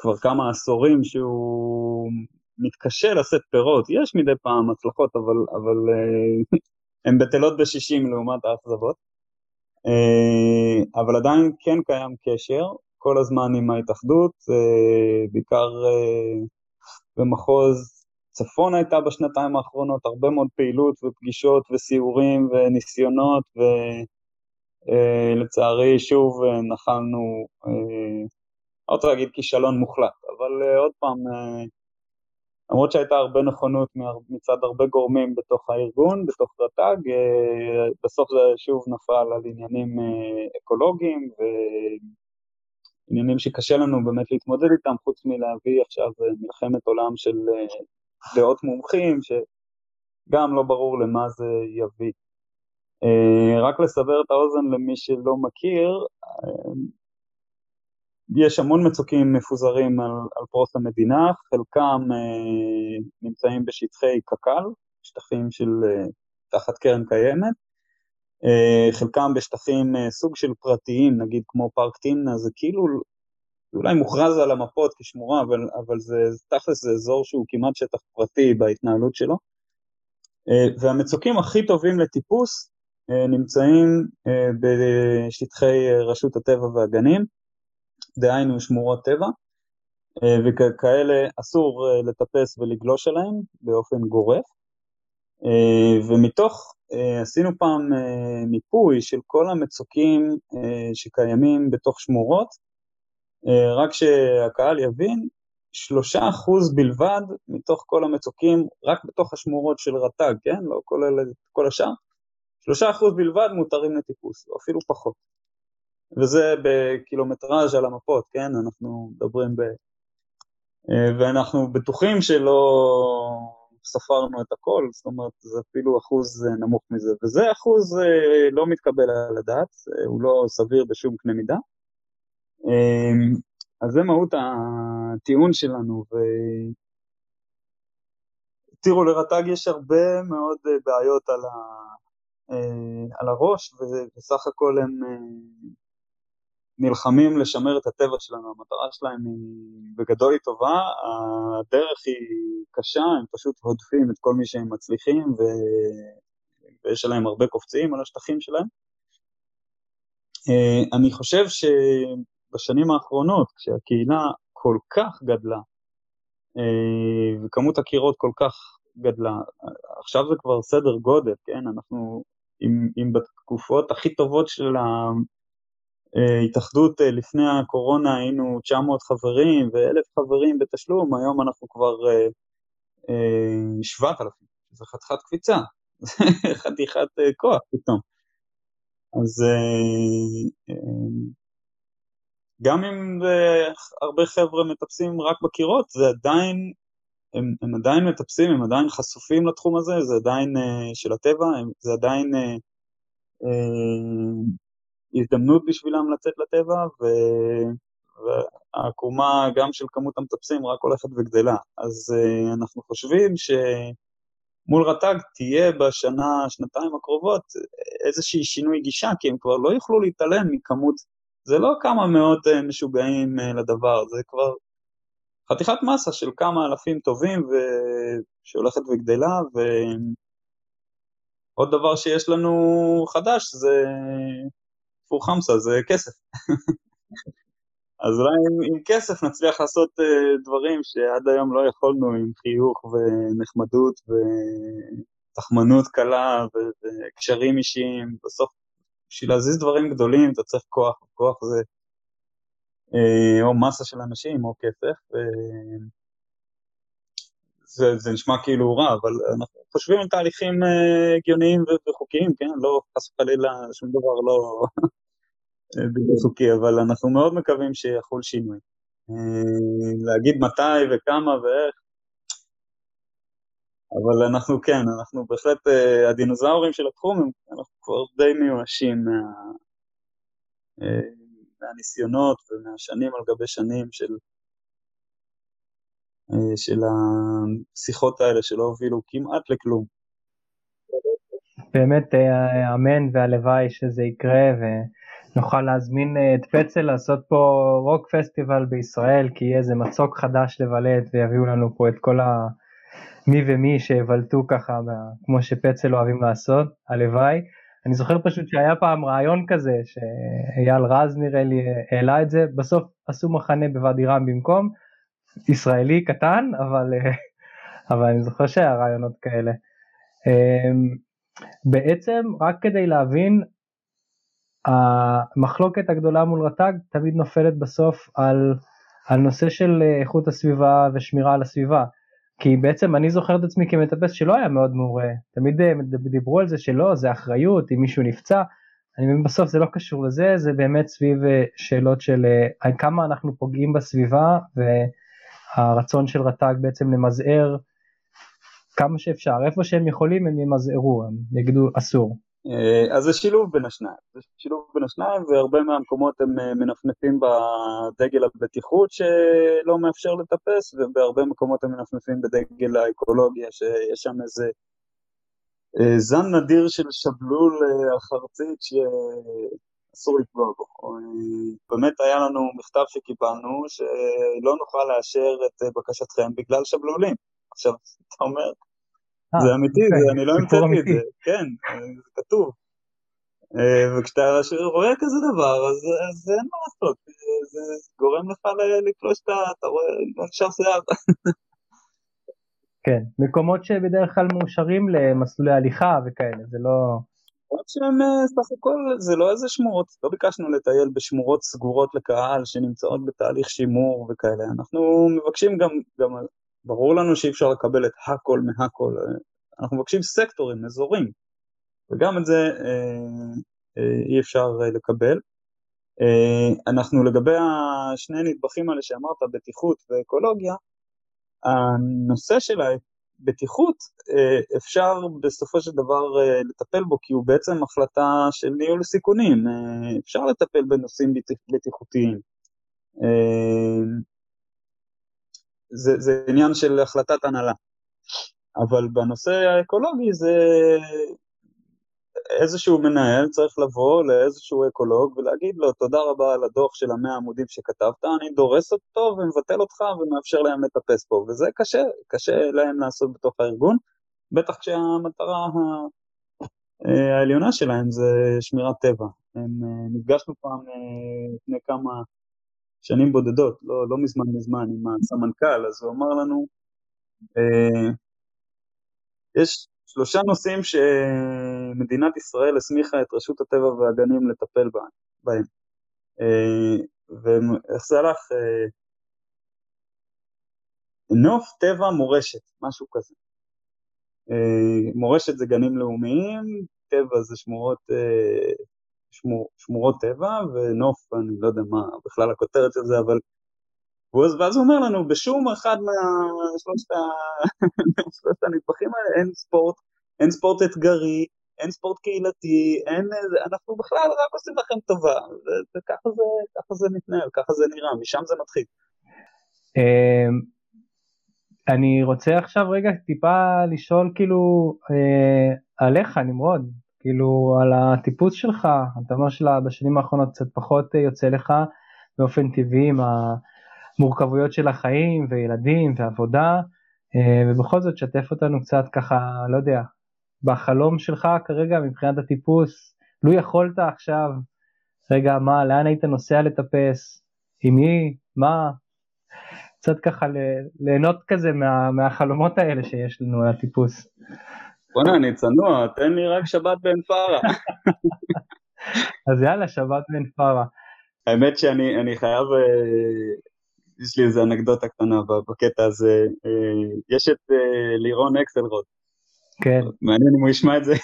כבר כמה עשורים שהוא מתקשה לשאת פירות, יש מדי פעם הצלחות, אבל, אבל אה, הן בטלות בשישים לעומת האכזבות. אה, אבל עדיין כן קיים קשר כל הזמן עם ההתאחדות, אה, בעיקר במחוז צפון הייתה בשנתיים האחרונות הרבה מאוד פעילות ופגישות וסיורים וניסיונות ולצערי שוב נחלנו לא רוצה להגיד כישלון מוחלט, אבל עוד פעם, למרות שהייתה הרבה נכונות מצד הרבה גורמים בתוך הארגון, בתוך רט"ג, uh, בסוף זה שוב נפל על עניינים uh, אקולוגיים ועניינים שקשה לנו באמת להתמודד איתם, חוץ מלהביא עכשיו מלחמת עולם של דעות מומחים, שגם לא ברור למה זה יביא. רק לסבר את האוזן למי שלא מכיר, יש המון מצוקים מפוזרים על, על פרוס המדינה, חלקם אה, נמצאים בשטחי קק"ל, שטחים של אה, תחת קרן קיימת, אה, חלקם בשטחים אה, סוג של פרטיים, נגיד כמו פארק תמנה, זה כאילו, זה אולי מוכרז על המפות כשמורה, אבל, אבל זה תכלס זה אזור שהוא כמעט שטח פרטי בהתנהלות שלו. אה, והמצוקים הכי טובים לטיפוס אה, נמצאים אה, בשטחי אה, רשות הטבע והגנים, דהיינו שמורות טבע, אה, וכאלה אסור אה, לטפס ולגלוש עליהם באופן גורף. אה, ומתוך, עשינו פעם מיפוי של כל המצוקים שקיימים בתוך שמורות, רק שהקהל יבין, שלושה אחוז בלבד מתוך כל המצוקים, רק בתוך השמורות של רט"ג, כן? לא כל, כל השאר, שלושה אחוז בלבד מותרים לטיפוס, או אפילו פחות. וזה בקילומטראז' על המפות, כן? אנחנו מדברים ב... אה, ואנחנו בטוחים שלא ספרנו את הכל, זאת אומרת, זה אפילו אחוז אה, נמוך מזה, וזה אחוז אה, לא מתקבל על הדעת, הוא לא סביר בשום קנה מידה. אז זה מהות הטיעון שלנו, ו... תראו, לרט"ג יש הרבה מאוד בעיות על, ה... על הראש, ובסך הכל הם נלחמים לשמר את הטבע שלנו, המטרה שלהם היא בגדול היא טובה, הדרך היא קשה, הם פשוט הודפים את כל מי שהם מצליחים ו... ויש עליהם הרבה קופצים על השטחים שלהם. אה, אני חושב שבשנים האחרונות, כשהקהילה כל כך גדלה, אה, וכמות הקירות כל כך גדלה, עכשיו זה כבר סדר גודל, כן? אנחנו, אם, אם בתקופות הכי טובות של התאחדות אה, לפני הקורונה היינו 900 חברים ו-1,000 חברים בתשלום, היום אנחנו כבר 7,000, אה, זה חתיכת קפיצה, חתיכת כוח פתאום. אז גם אם הרבה חבר'ה מטפסים רק בקירות, זה עדיין, הם, הם עדיין מטפסים, הם עדיין חשופים לתחום הזה, זה עדיין של הטבע, זה עדיין הזדמנות בשבילם לצאת לטבע, ו, והעקומה גם של כמות המטפסים רק הולכת וגדלה. אז uh, אנחנו חושבים שמול רט"ג תהיה בשנה, שנתיים הקרובות איזושהי שינוי גישה, כי הם כבר לא יוכלו להתעלם מכמות זה לא כמה מאות אה, משוגעים אה, לדבר, זה כבר חתיכת מסה של כמה אלפים טובים ו... שהולכת וגדלה, ועוד דבר שיש לנו חדש זה פור חמסה, זה כסף. אז אולי עם, עם כסף נצליח לעשות uh, דברים שעד היום לא יכולנו עם חיוך ונחמדות ותחמנות קלה וקשרים אישיים, בסוף בשביל להזיז דברים גדולים אתה צריך כוח, כוח זה אה, או מסה של אנשים או כסף. אה, זה, זה נשמע כאילו רע, אבל אנחנו חושבים על תהליכים אה, הגיוניים וחוקיים, כן? לא חס וחלילה שום דבר לא בלתי חוקי, אבל אנחנו מאוד מקווים שיחול שינוי. להגיד מתי וכמה ואיך, אבל אנחנו כן, אנחנו בהחלט אה, הדינוזאורים של התחום, אנחנו כבר די מיואשים מה, אה, מהניסיונות ומהשנים על גבי שנים של, אה, של השיחות האלה שלא הובילו כמעט לכלום. באמת אמן והלוואי שזה יקרה ונוכל להזמין את פצל לעשות פה רוק פסטיבל בישראל כי יהיה איזה מצוק חדש לבלט ויביאו לנו פה את כל ה... מי ומי שיבלטו ככה כמו שפצל אוהבים לעשות, הלוואי. אני זוכר פשוט שהיה פעם רעיון כזה שאייל רז נראה לי העלה את זה, בסוף עשו מחנה בוואדי רם במקום, ישראלי קטן, אבל, אבל אני זוכר שהיה רעיונות כאלה. אמ, בעצם רק כדי להבין, המחלוקת הגדולה מול רט"ג תמיד נופלת בסוף על, על נושא של איכות הסביבה ושמירה על הסביבה. כי בעצם אני זוכר את עצמי כמטפס שלא היה מאוד מעורה, תמיד אה, דיברו על זה שלא, זה אחריות, אם מישהו נפצע, אני מבין בסוף זה לא קשור לזה, זה באמת סביב אה, שאלות של אה, כמה אנחנו פוגעים בסביבה והרצון של רט"ג בעצם למזער כמה שאפשר, איפה שהם יכולים הם ימזערו, הם יגידו אסור. אה, אז זה שילוב בין השניים, זה שילוב בין השניים והרבה מהמקומות הם אה, מנפנפים בדגל הבטיחות שלא מאפשר לטפס ובהרבה מקומות הם מנפנפים בדגל האקולוגיה שיש שם איזה אה, זן נדיר של שבלול החרצית שאסור לפגוע בו. באמת היה לנו מכתב שקיבלנו שלא נוכל לאשר את בקשתכם בגלל שבלולים. עכשיו, אתה אומר, אה, זה אמיתי, אני לא המצאתי את זה, כן, זה כתוב. אה, וכשאתה רואה כזה דבר, אז אין מה לעשות, זה גורם לך לתלוש את ה... אתה רואה, נשאר שיער. כן, מקומות שבדרך כלל מאושרים למסלולי הליכה וכאלה, זה לא... עוד שהם אה, סך הכל, זה לא איזה שמורות, לא ביקשנו לטייל בשמורות סגורות לקהל שנמצאות בתהליך שימור וכאלה, אנחנו מבקשים גם, גם ברור לנו שאי אפשר לקבל את הכל מהכל, אנחנו מבקשים סקטורים, אזורים, וגם את זה אה, אה, אי אפשר אה, לקבל. אה, אנחנו לגבי השני נדבכים האלה שאמרת, בטיחות ואקולוגיה, הנושא של הבטיחות אה, אפשר בסופו של דבר אה, לטפל בו כי הוא בעצם החלטה של ניהול סיכונים, אה, אפשר לטפל בנושאים בטיחותיים. זה, זה עניין של החלטת הנהלה. אבל בנושא האקולוגי זה איזשהו מנהל צריך לבוא לאיזשהו אקולוג ולהגיד לו תודה רבה על הדוח של המאה עמודים שכתבת, אני דורס אותו ומבטל אותך ומאפשר להם לטפס פה, וזה קשה, קשה להם לעשות בתוך הארגון, בטח כשהמטרה העליונה שלהם זה שמירת טבע. הם, נפגשנו פעם אה, לפני כמה שנים בודדות, לא, לא מזמן מזמן, עם הסמנכ"ל, אז הוא אמר לנו, אה, יש שלושה נושאים שמדינת ישראל הסמיכה את רשות הטבע והגנים לטפל בהם. אה, ואיך זה הלך? אה, נוף, טבע, מורשת, משהו כזה. מורשת זה גנים לאומיים, טבע זה שמורות שמור, שמורות טבע ונוף, אני לא יודע מה בכלל הכותרת של זה, אבל... ואז הוא אומר לנו, בשום אחד מהשלושת הנדבכים האלה אין ספורט, אין ספורט אתגרי, אין ספורט קהילתי, אין, אנחנו בכלל רק עושים לכם טובה, וככה זה, ככה זה מתנהל, ככה זה נראה, משם זה מתחיל. אמ, אני רוצה עכשיו רגע טיפה לשאול כאילו אה, עליך נמרוד, כאילו על הטיפוס שלך, אתה אומר שבשנים האחרונות קצת פחות אה, יוצא לך באופן טבעי עם המורכבויות של החיים וילדים ועבודה, אה, ובכל זאת שתף אותנו קצת ככה, לא יודע, בחלום שלך כרגע מבחינת הטיפוס, לו יכולת עכשיו, רגע מה, לאן היית נוסע לטפס, עם מי, מה, קצת ככה ליהנות כזה מה, מהחלומות האלה שיש לנו על הטיפוס. בוא'נה, אני צנוע, תן לי רק שבת בעין פארה. אז יאללה, שבת בעין פארה. האמת שאני חייב, אה, יש לי איזה אנקדוטה קטנה בקטע הזה. אה, יש את אה, לירון אקסלרוד. כן. מעניין אם הוא ישמע את זה.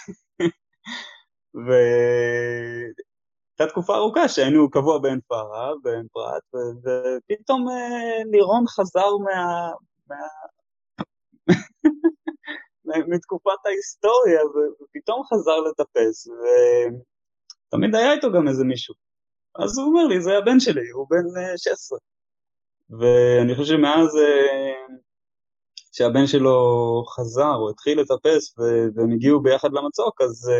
הייתה תקופה ארוכה שהיינו קבוע בעין פארה, בעין פרת, ופתאום אה, לירון חזר מה... מה... מתקופת ההיסטוריה, ופתאום חזר לטפס, ותמיד היה איתו גם איזה מישהו. אז הוא אומר לי, זה הבן שלי, הוא בן 16. אה, ואני חושב שמאז אה, שהבן שלו חזר, או התחיל לטפס, והם הגיעו ביחד למצוק, אז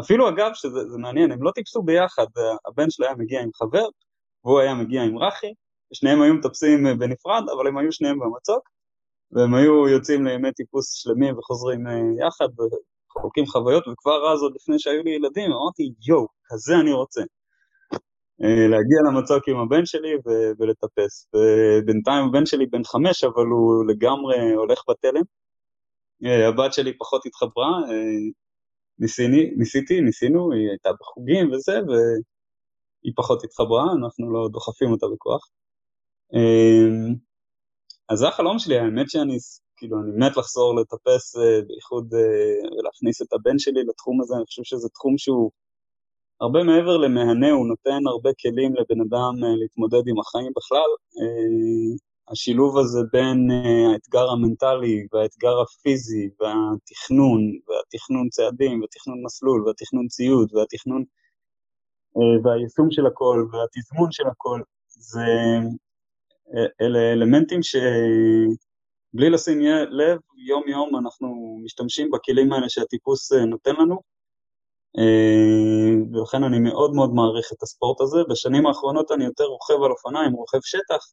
אפילו אגב, שזה מעניין, הם לא טיפסו ביחד, הבן שלו היה מגיע עם חבר, והוא היה מגיע עם רכי, ושניהם היו מטפסים אה, בנפרד, אבל הם היו שניהם במצוק, והם היו יוצאים לימי טיפוס שלמים וחוזרים אה, יחד, וחולקים חוויות, וכבר אז, עוד לפני שהיו לי ילדים, אמרתי, יואו, כזה אני רוצה. אה, להגיע למצוק עם הבן שלי ו- ולטפס. ובינתיים הבן שלי בן חמש, אבל הוא לגמרי הולך בתלם. הבת שלי פחות התחברה, ניסיני, ניסיתי, ניסינו, היא הייתה בחוגים וזה, והיא פחות התחברה, אנחנו לא דוחפים אותה בכוח. אז זה החלום שלי, האמת שאני, כאילו, אני מת לחזור לטפס, אה, בייחוד אה, ולהכניס את הבן שלי לתחום הזה, אני חושב שזה תחום שהוא הרבה מעבר למהנה, הוא נותן הרבה כלים לבן אדם אה, להתמודד עם החיים בכלל. השילוב הזה בין uh, האתגר המנטלי והאתגר הפיזי והתכנון, והתכנון צעדים, והתכנון מסלול, והתכנון ציוד, והתכנון והיישום של הכל, והתזמון של הכל, זה אלה אלמנטים שבלי לשים לב, יום יום אנחנו משתמשים בכלים האלה שהטיפוס נותן לנו, ולכן אני מאוד מאוד מעריך את הספורט הזה. בשנים האחרונות אני יותר רוכב על אופניים, רוכב שטח,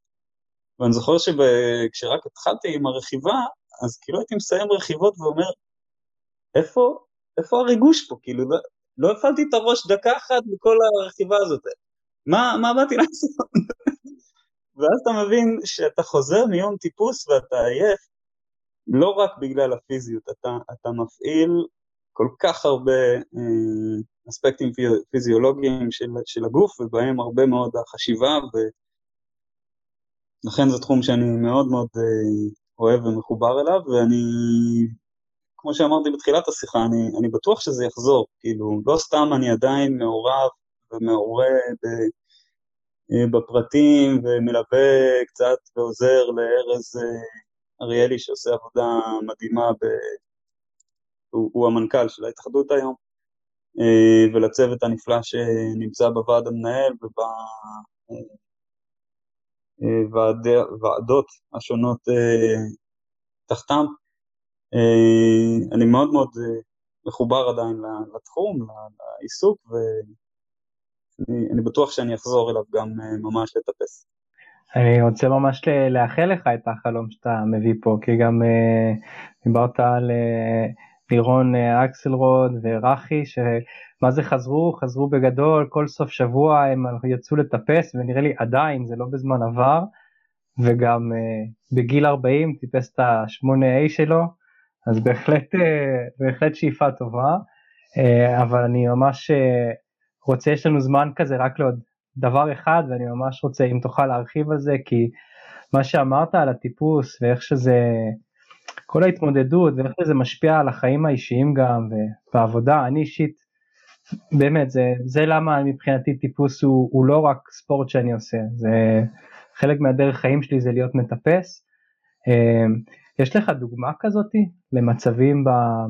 ואני זוכר שכשרק התחלתי עם הרכיבה, אז כאילו הייתי מסיים רכיבות ואומר, איפה, איפה הריגוש פה? כאילו, לא, לא הפעלתי את הראש דקה אחת בכל הרכיבה הזאת. מה, מה באתי לעשות? ואז אתה מבין שאתה חוזר מיום טיפוס ואתה עייף, לא רק בגלל הפיזיות, אתה, אתה מפעיל כל כך הרבה אה, אספקטים פיזיולוגיים של, של הגוף, ובהם הרבה מאוד החשיבה לכן זה תחום שאני מאוד מאוד אה, אוהב ומחובר אליו, ואני, כמו שאמרתי בתחילת השיחה, אני, אני בטוח שזה יחזור, כאילו, לא סתם אני עדיין מעורב ומעורה ב, אה, בפרטים ומלווה קצת ועוזר לארז אה, אריאלי שעושה עבודה מדהימה, הוא, הוא המנכ"ל של ההתאחדות היום, ולצוות הנפלא שנמצא בוועד המנהל וב... ועדות השונות אה, תחתם. אה, אני מאוד מאוד אה, מחובר עדיין לתחום, לעיסוק, ואני בטוח שאני אחזור אליו גם ממש לטפס. אני רוצה ממש לאחל לך את החלום שאתה מביא פה, כי גם דיברת על לירון אקסלרוד ורחי, מה זה חזרו? חזרו בגדול, כל סוף שבוע הם יצאו לטפס ונראה לי עדיין, זה לא בזמן עבר, וגם uh, בגיל 40 טיפס את ה-8A שלו, אז בהחלט, uh, בהחלט שאיפה טובה, אבל אני ממש רוצה, יש לנו זמן כזה רק לעוד דבר אחד, ואני ממש רוצה אם תוכל להרחיב על זה, כי מה שאמרת על הטיפוס ואיך שזה, כל ההתמודדות ואיך שזה משפיע על החיים האישיים גם, ובעבודה, אני אישית באמת זה, זה למה מבחינתי טיפוס הוא, הוא לא רק ספורט שאני עושה, זה חלק מהדרך חיים שלי זה להיות מטפס. יש לך דוגמה כזאתי למצבים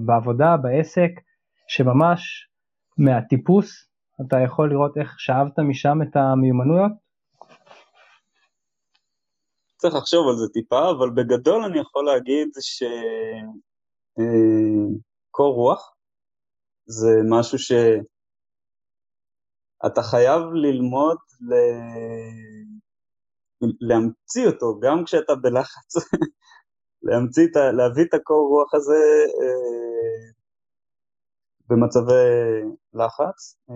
בעבודה, בעסק, שממש מהטיפוס אתה יכול לראות איך שאבת משם את המיומנויות? צריך לחשוב על זה טיפה, אבל בגדול אני יכול להגיד שקור אה, רוח זה משהו שאתה חייב ללמוד ל... להמציא אותו, גם כשאתה בלחץ, להמציא, להביא את הקור רוח הזה אה, במצבי לחץ, אה,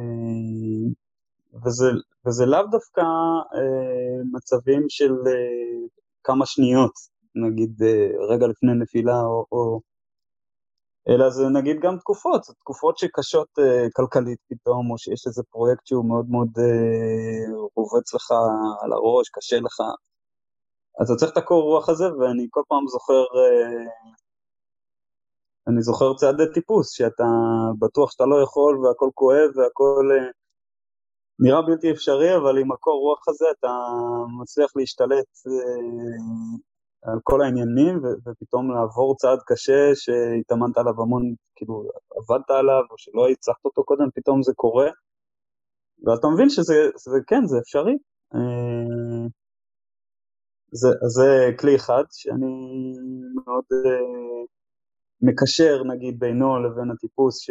וזה, וזה לאו דווקא אה, מצבים של אה, כמה שניות, נגיד רגע לפני נפילה, או, או, אלא זה נגיד גם תקופות, תקופות שקשות כלכלית פתאום, או שיש איזה פרויקט שהוא מאוד מאוד רובץ לך על הראש, קשה לך, אז אתה צריך את הקור רוח הזה, ואני כל פעם זוכר אני זוכר צעדי טיפוס, שאתה בטוח שאתה לא יכול והכל כואב והכל אה, נראה בלתי אפשרי, אבל עם הקור רוח הזה אתה מצליח להשתלט אה, על כל העניינים ו- ופתאום לעבור צעד קשה שהתאמנת עליו המון, כאילו עבדת עליו או שלא הצלחת אותו קודם, פתאום זה קורה. ואז אתה מבין שזה, שזה כן, זה אפשרי. אה, זה, זה כלי אחד שאני מאוד מקשר נגיד בינו לבין הטיפוס ש...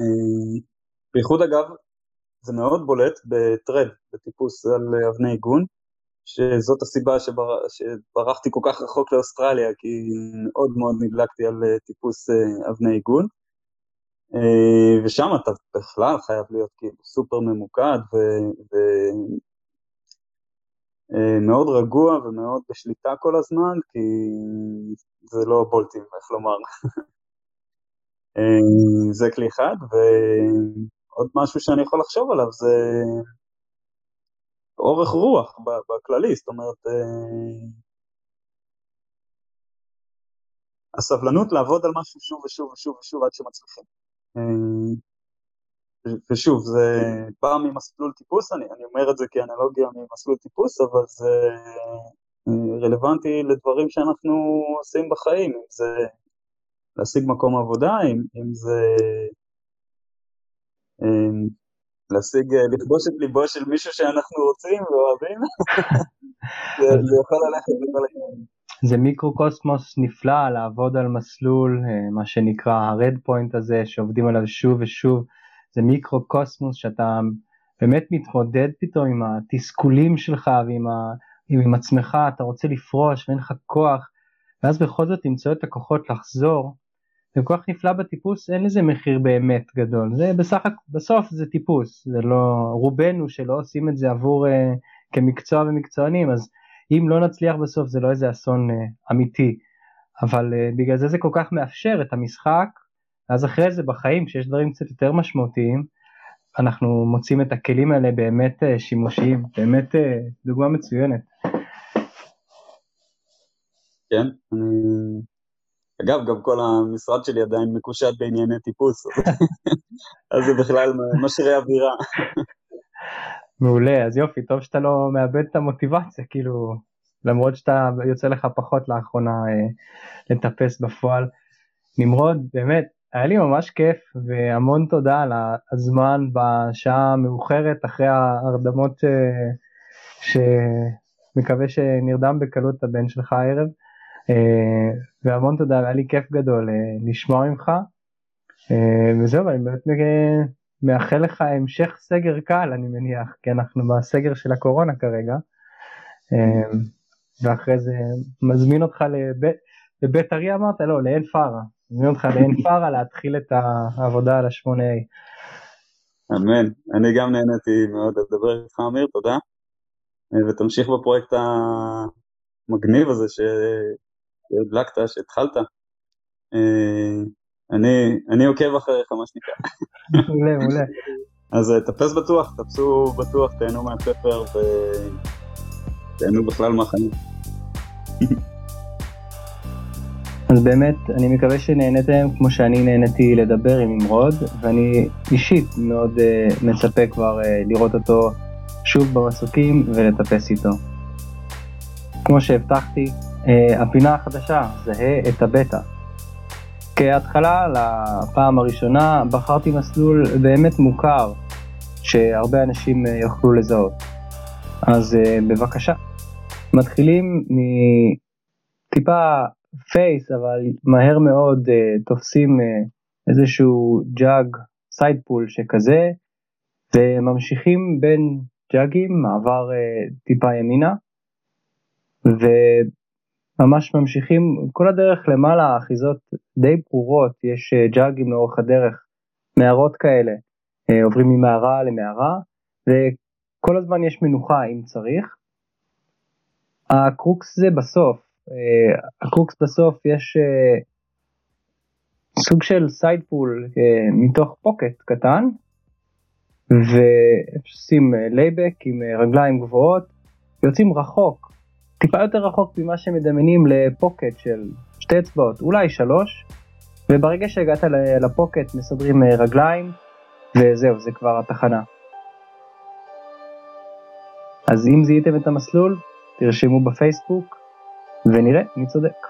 אה, בייחוד אגב זה מאוד בולט בטרד, בטיפוס על אבני עיגון, שזאת הסיבה שבר... שברחתי כל כך רחוק לאוסטרליה, כי מאוד מאוד נדלקתי על אה, טיפוס אה, אבני עיגון. ושם אתה בכלל חייב להיות כאילו סופר ממוקד ו... ו... רגוע ומאוד בשליטה כל הזמן, כי זה לא בולטים, איך לומר. אה, זה כלי אחד, ועוד משהו שאני יכול לחשוב עליו זה אורך רוח בכללי, זאת אומרת, אה, הסבלנות לעבוד על משהו שוב ושוב ושוב ושוב עד שמצליחים. אה, ושוב, זה בא ממסלול טיפוס, אני, אני אומר את זה כאנלוגיה ממסלול טיפוס, אבל זה רלוונטי לדברים שאנחנו עושים בחיים, אם זה להשיג מקום עבודה, אם, אם זה להשיג, לכבוש את ליבו של מישהו שאנחנו רוצים ואוהבים, זה, יכול ללכת לכל הכיוונים. זה מיקרו-קוסמוס נפלא לעבוד על מסלול, אה, מה שנקרא ה-red point הזה, שעובדים עליו שוב ושוב, זה מיקרו-קוסמוס שאתה באמת מתמודד פתאום עם התסכולים שלך ועם ה... אם עם עצמך אתה רוצה לפרוש ואין לך כוח, ואז בכל זאת למצוא את הכוחות לחזור, זה כל כך נפלא בטיפוס, אין לזה מחיר באמת גדול, זה בסך בסוף זה טיפוס, זה לא, רובנו שלא עושים את זה עבור uh, כמקצוע ומקצוענים, אז אם לא נצליח בסוף זה לא איזה אסון uh, אמיתי, אבל uh, בגלל זה זה כל כך מאפשר את המשחק, אז אחרי זה בחיים כשיש דברים קצת יותר משמעותיים, אנחנו מוצאים את הכלים האלה באמת uh, שימושיים, באמת uh, דוגמה מצוינת. כן, אני... אגב, גם כל המשרד שלי עדיין מקושט בענייני טיפוס, אז זה בכלל משרה אווירה. מעולה, אז יופי, טוב שאתה לא מאבד את המוטיבציה, כאילו, למרות שאתה יוצא לך פחות לאחרונה אה, לטפס בפועל. נמרוד, באמת, היה לי ממש כיף והמון תודה על הזמן בשעה המאוחרת אחרי ההרדמות אה, שמקווה שנרדם בקלות הבן שלך הערב. אה, והמון תודה, היה לי כיף גדול אה, לשמוע ממך. אה, וזהו, אני באמת מאחל לך המשך סגר קל, אני מניח, כי אנחנו בסגר של הקורונה כרגע. ואחרי זה מזמין אותך לבית, לבית אריה אמרת? לא, לעין פארה. מזמין אותך לעין פארה להתחיל את העבודה על ה-8A. אמן. אני גם נהניתי מאוד לדבר איתך, אמיר, תודה. ותמשיך בפרויקט המגניב הזה ש... שהדלקת, שהתחלת. אה, אני, אני עוקב אחריך, מה שנקרא. מעולה, מעולה. אז אה, תפס בטוח, תפסו בטוח, תהנו מהספר ותהנו בכלל מהחיים. אז באמת, אני מקווה שנהניתם כמו שאני נהניתי לדבר עם נמרוד, ואני אישית מאוד uh, מצפה כבר uh, לראות אותו שוב במסוקים ולטפס איתו. כמו שהבטחתי, הפינה החדשה, זהה את הבטא. כהתחלה, לפעם הראשונה, בחרתי מסלול באמת מוכר, שהרבה אנשים uh, יוכלו לזהות. אז uh, בבקשה. מתחילים מטיפה face, אבל מהר מאוד תופסים איזשהו jug side pull שכזה, וממשיכים בין jug ים, מעבר טיפה ימינה, וממש ממשיכים. כל הדרך למעלה, אחיזות די ברורות, יש uh, jug ים לאורך הדרך, מערות כאלה, uh, עוברים ממערה למערה, וכל הזמן יש מנוחה אם צריך. ה crux זה בסוף, אה, ה crux בסוף יש אה, סוג של side pull אה, מתוך pocket קטן, ועושים layback עם רגליים גבוהות, יוצאים רחוק, טיפה יותר רחוק ממה שמדמיינים ל pocket של שתי אצבעות, אולי שלוש, וברגע שהגעת ל pocket מסדרים רגליים, וזהו, זה כבר התחנה. אז אם זיהיתם את המסלול, תרשמו בפייסבוק, ונראה מי צודק.